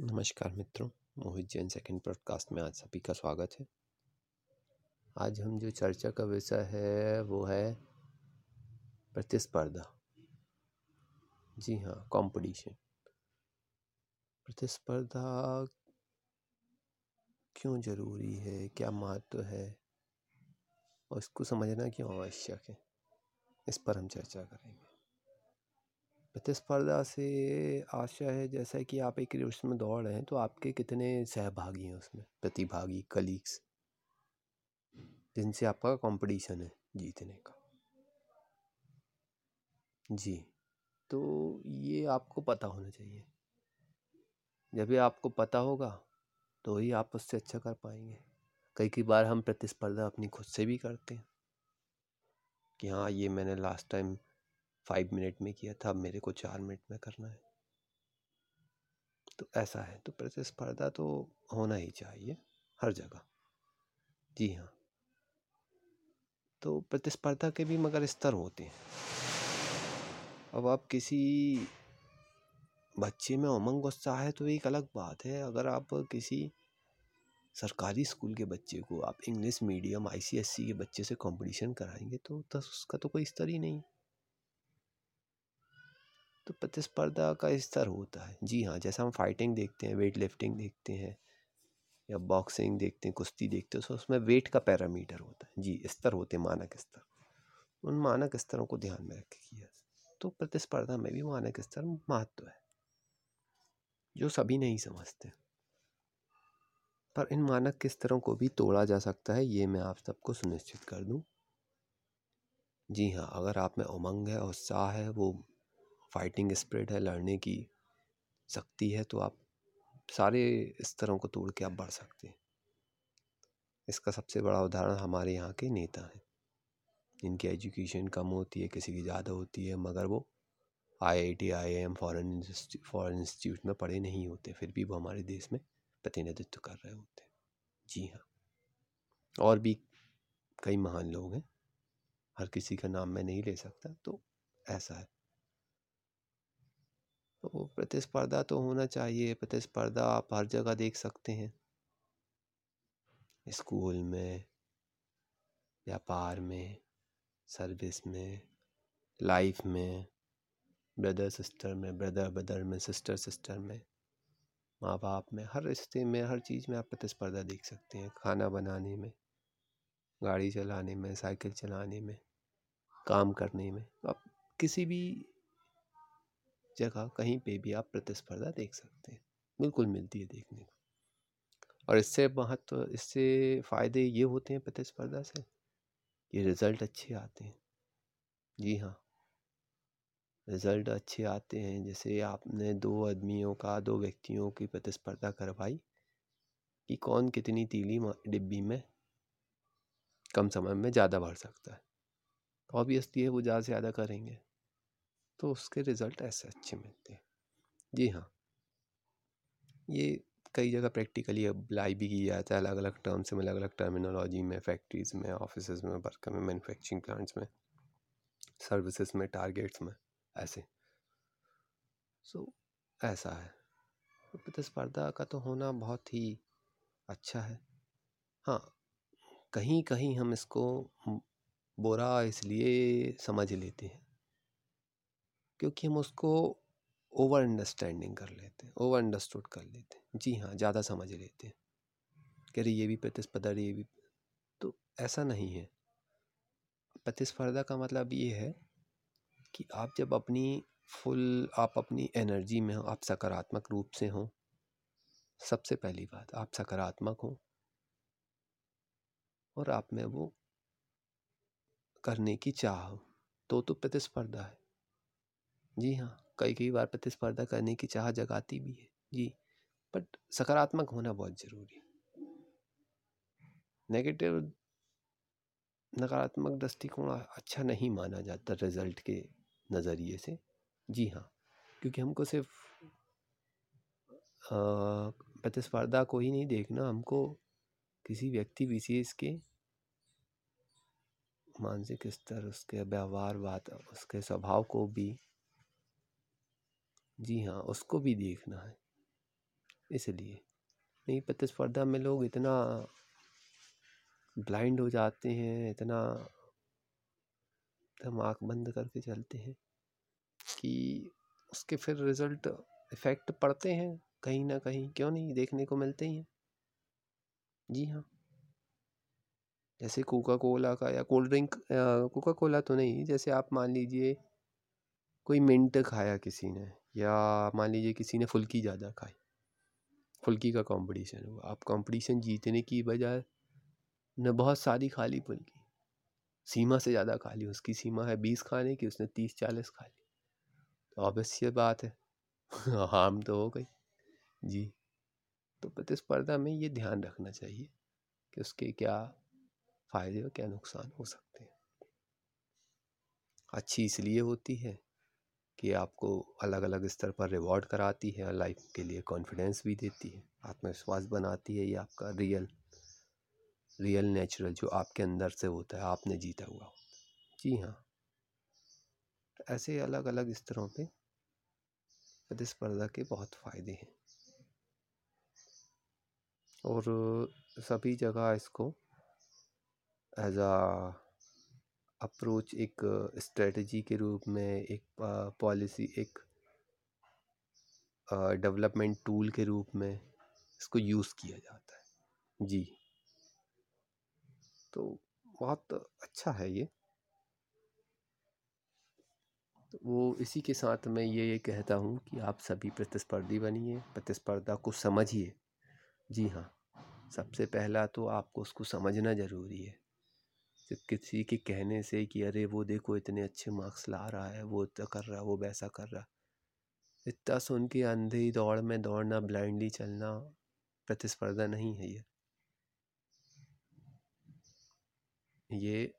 नमस्कार मित्रों, मोहित Jain second podcast में आज सभी का स्वागत है। आज हम जो चर्चा का विषय है, वो है प्रतिस्पर्धा। जी हाँ कंपटीशन प्रतिस्पर्धा क्यों ज़रूरी है, क्या महत्व है, और इसको समझना क्यों आवश्यक है, इस पर हम चर्चा करेंगे। प्रतिस्पर्धा से आशा है, जैसा कि आप एक रेस में दौड़ रहे हैं तो आपके कितने सहभागी हैं उसमें, प्रतिभागी कलीग्स जिनसे आपका कंपटीशन है जीतने का। जी तो ये आपको पता होना चाहिए। जब भी आपको पता होगा तो ही आप उससे अच्छा कर पाएँगे। कई कई बार हम प्रतिस्पर्धा अपनी खुद से भी करते हैं। कि हाँ ये मैंने लास्ट टाइम फाइव मिनट में किया था अब मेरे को चार मिनट में करना है। तो ऐसा है तो प्रतिस्पर्धा तो होना ही चाहिए हर जगह। जी हाँ। तो प्रतिस्पर्धा के भी मगर स्तर होते हैं। अब आप किसी बच्चे में उमंग उत्साह है तो एक अलग बात है अगर आप किसी सरकारी स्कूल के बच्चे को आप इंग्लिश मीडियम आईसीएससी के बच्चे से कंपटीशन कराएँगे तो, उसका तो कोई स्तर ही नहीं। तो प्रतिस्पर्धा का स्तर होता है। जी हाँ जैसा हम फाइटिंग देखते हैं वेट लिफ्टिंग देखते हैं या बॉक्सिंग देखते हैं, कुश्ती देखते हैं तो उसमें वेट का पैरामीटर होता है। जी, स्तर होते हैं, मानक स्तर। उन मानक स्तरों को ध्यान में रख किया तो प्रतिस्पर्धा में भी मानक स्तर महत्व है, जो सभी नहीं समझते। पर इन मानक के स्तरों को भी तोड़ा जा सकता है, ये मैं आप सबको सुनिश्चित कर दूँ। जी हाँ अगर आप में उमंग है, उत्साह है, वो फाइटिंग स्प्रिट है, लड़ने की शक्ति है तो आप सारे स्तरों को तोड़ के आप बढ़ सकते हैं। इसका सबसे बड़ा उदाहरण हमारे यहाँ के नेता हैं। जिनकी एजुकेशन कम होती है, किसी की ज़्यादा होती है, मगर वो I I T I M foreign foreign institute में पढ़े नहीं होते, फिर भी वो हमारे देश में प्रतिनिधित्व कर रहे होते हैं। जी हाँ। और भी कई महान लोग हैं। हर किसी का नाम मैं नहीं ले सकता तो ऐसा है। तो प्रतिस्पर्धा तो होना चाहिए, प्रतिस्पर्धा आप हर जगह देख सकते हैं। स्कूल में, व्यापार में, सर्विस में, लाइफ में, ब्रदर सिस्टर में, ब्रदर ब्रदर में, सिस्टर सिस्टर में माँ बाप में, हर रिश्ते में, हर चीज़ में आप प्रतिस्पर्धा देख सकते हैं। खाना बनाने में, गाड़ी चलाने में, साइकिल चलाने में, काम करने में, आप किसी भी जगह कहीं पे भी आप प्रतिस्पर्धा देख सकते हैं। बिल्कुल मिलती है देखने को। और इससे महत्व, इससे फ़ायदे ये होते हैं प्रतिस्पर्धा से कि रिज़ल्ट अच्छे आते हैं। जी हाँ। रिज़ल्ट अच्छे आते हैं, जैसे आपने दो आदमियों का, दो व्यक्तियों की प्रतिस्पर्धा करवाई कि कौन कितनी तीली डिब्बी में कम समय में ज़्यादा भर सकता है। ऑब्वियसली है वो ज़्यादा से ज़्यादा करेंगे। तो उसके रिज़ल्ट ऐसे अच्छे मिलते हैं। जी हाँ। ये कई जगह प्रैक्टिकली अप्लाई भी किया जाता है अलग अलग टर्म्स में अलग अलग टर्मिनोलॉजी में फैक्ट्रीज़ में ऑफ़िस में वर्क में मैन्युफैक्चरिंग प्लांट्स में सर्विसेज़ में टारगेट्स में ऐसे। सो so, ऐसा है। प्रतिस्पर्धा का तो होना बहुत ही अच्छा है। हाँ कहीं कहीं हम इसको बुरा इसलिए समझ लेते हैं। क्योंकि हम उसको ओवर अंडरस्टैंडिंग कर लेते हैं ओवर अंडरस्टूड कर लेते हैं। जी हाँ ज़्यादा समझ लेते हैं। कह रही, ये भी प्रतिस्पर्धा, ये भी तो ऐसा नहीं है। प्रतिस्पर्धा का मतलब ये है कि आप जब अपनी फुल, आप अपनी एनर्जी में हो, आप सकारात्मक रूप से हो, सबसे पहली बात, आप सकारात्मक हो और आप में वो करने की चाह हो तो तो प्रतिस्पर्धा है। जी हाँ कई कई बार प्रतिस्पर्धा करने की चाह जगाती भी है, जी। बट सकारात्मक होना बहुत ज़रूरी नेगेटिव, नकारात्मक दृष्टिकोण अच्छा नहीं माना जाता रिज़ल्ट के नज़रिए से, जी हाँ। क्योंकि हमको सिर्फ़ प्रतिस्पर्धा को ही नहीं देखना, हमको किसी व्यक्ति विशेष के मानसिक स्तर, उसके व्यवहार बात, उसके स्वभाव को भी जी हाँ उसको भी देखना है। इसलिए नहीं प्रतिस्पर्धा में लोग इतना ब्लाइंड हो जाते हैं, इतना आँख बंद करके चलते हैं कि उसके फिर रिज़ल्ट इफ़ेक्ट पड़ते हैं, कहीं ना कहीं, क्यों नहीं, देखने को मिलते ही हैं। जी हाँ। जैसे कोका कोला का या कोल्ड ड्रिंक कोका कोला तो नहीं, जैसे आप मान लीजिए कोई मिंट खाया किसी ने या मान लीजिए किसी ने फुल्की ज़्यादा खाई, फुल्की का कंपटीशन हुआ, आप कंपटीशन जीतने की बजाय ने, बहुत सारी खा ली फुल्की। सीमा से ज़्यादा खा ली, उसकी सीमा है बीस खाने की, उसने तीस चालीस खा ली। तो ऑब्वियस बात है, हार्म तो हो गई। जी। तो प्रतिस्पर्धा में ये ध्यान रखना चाहिए कि उसके क्या फ़ायदे और क्या नुकसान हो सकते हैं। अच्छी इसलिए होती है कि आपको अलग अलग स्तर पर रिवॉर्ड कराती है और लाइफ के लिए कॉन्फिडेंस भी देती है, आत्मविश्वास बनाती है ये आपका रियल रियल नेचुरल जो आपके अंदर से होता है, आपने जीता हुआ होता जी हाँ। ऐसे अलग अलग स्तरों पे प्रतिस्पर्धा के बहुत फ़ायदे हैं। और सभी जगह इसको एज आ अप्रोच एक स्ट्रेटजी के रूप में, एक पॉलिसी, एक डेवलपमेंट टूल के रूप में इसको यूज़ किया जाता है। जी। तो बहुत अच्छा है ये। तो वो इसी के साथ मैं ये ये कहता हूँ कि आप सभी प्रतिस्पर्धी बनिए, प्रतिस्पर्धा को समझिए। जी हाँ सबसे पहला तो आपको उसको समझना ज़रूरी है। सिर्फ़ किसी के कहने से कि, अरे, वो देखो इतने अच्छे मार्क्स ला रहा है, वो इतना कर रहा है, वो वैसा कर रहा है। इतना सुन के अंधे दौड़ में दौड़ना, ब्लाइंडली चलना प्रतिस्पर्धा नहीं है ये। ये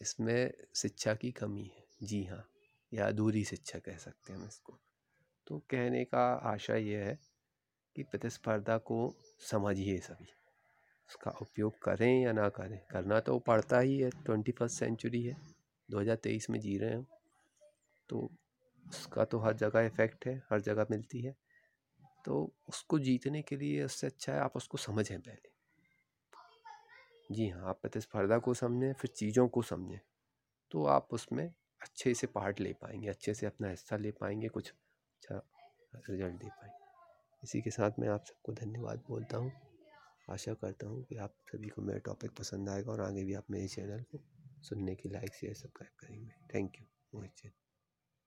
इसमें शिक्षा की कमी है। जी हाँ या अधूरी शिक्षा कह सकते हैं हम इसको। तो कहने का आशा ये है कि प्रतिस्पर्धा को समझिए सभी। उसका उपयोग करें या ना करें, करना तो पड़ता ही है, ट्वेंटी फ़र्स्ट सेंचुरी है 2023 में जी रहे हैं तो उसका तो हर जगह इफ़ेक्ट है, हर जगह मिलती है तो उसको जीतने के लिए उससे अच्छा है आप उसको समझें पहले। जी हाँ आप प्रतिस्पर्धा को समझें, फिर चीज़ों को समझें तो आप उसमें अच्छे से पार्ट ले पाएँगे, अच्छे से अपना हिस्सा ले पाएँगे, कुछ अच्छा रिज़ल्ट दे पाएँगे। इसी के साथ मैं आप सबको धन्यवाद बोलता हूँ। आशा करता हूँ कि आप सभी को मेरा टॉपिक पसंद आएगा और आगे भी आप मेरे चैनल को सुनने के लाइक शेयर सब्सक्राइब करेंगे। Thank you Mohit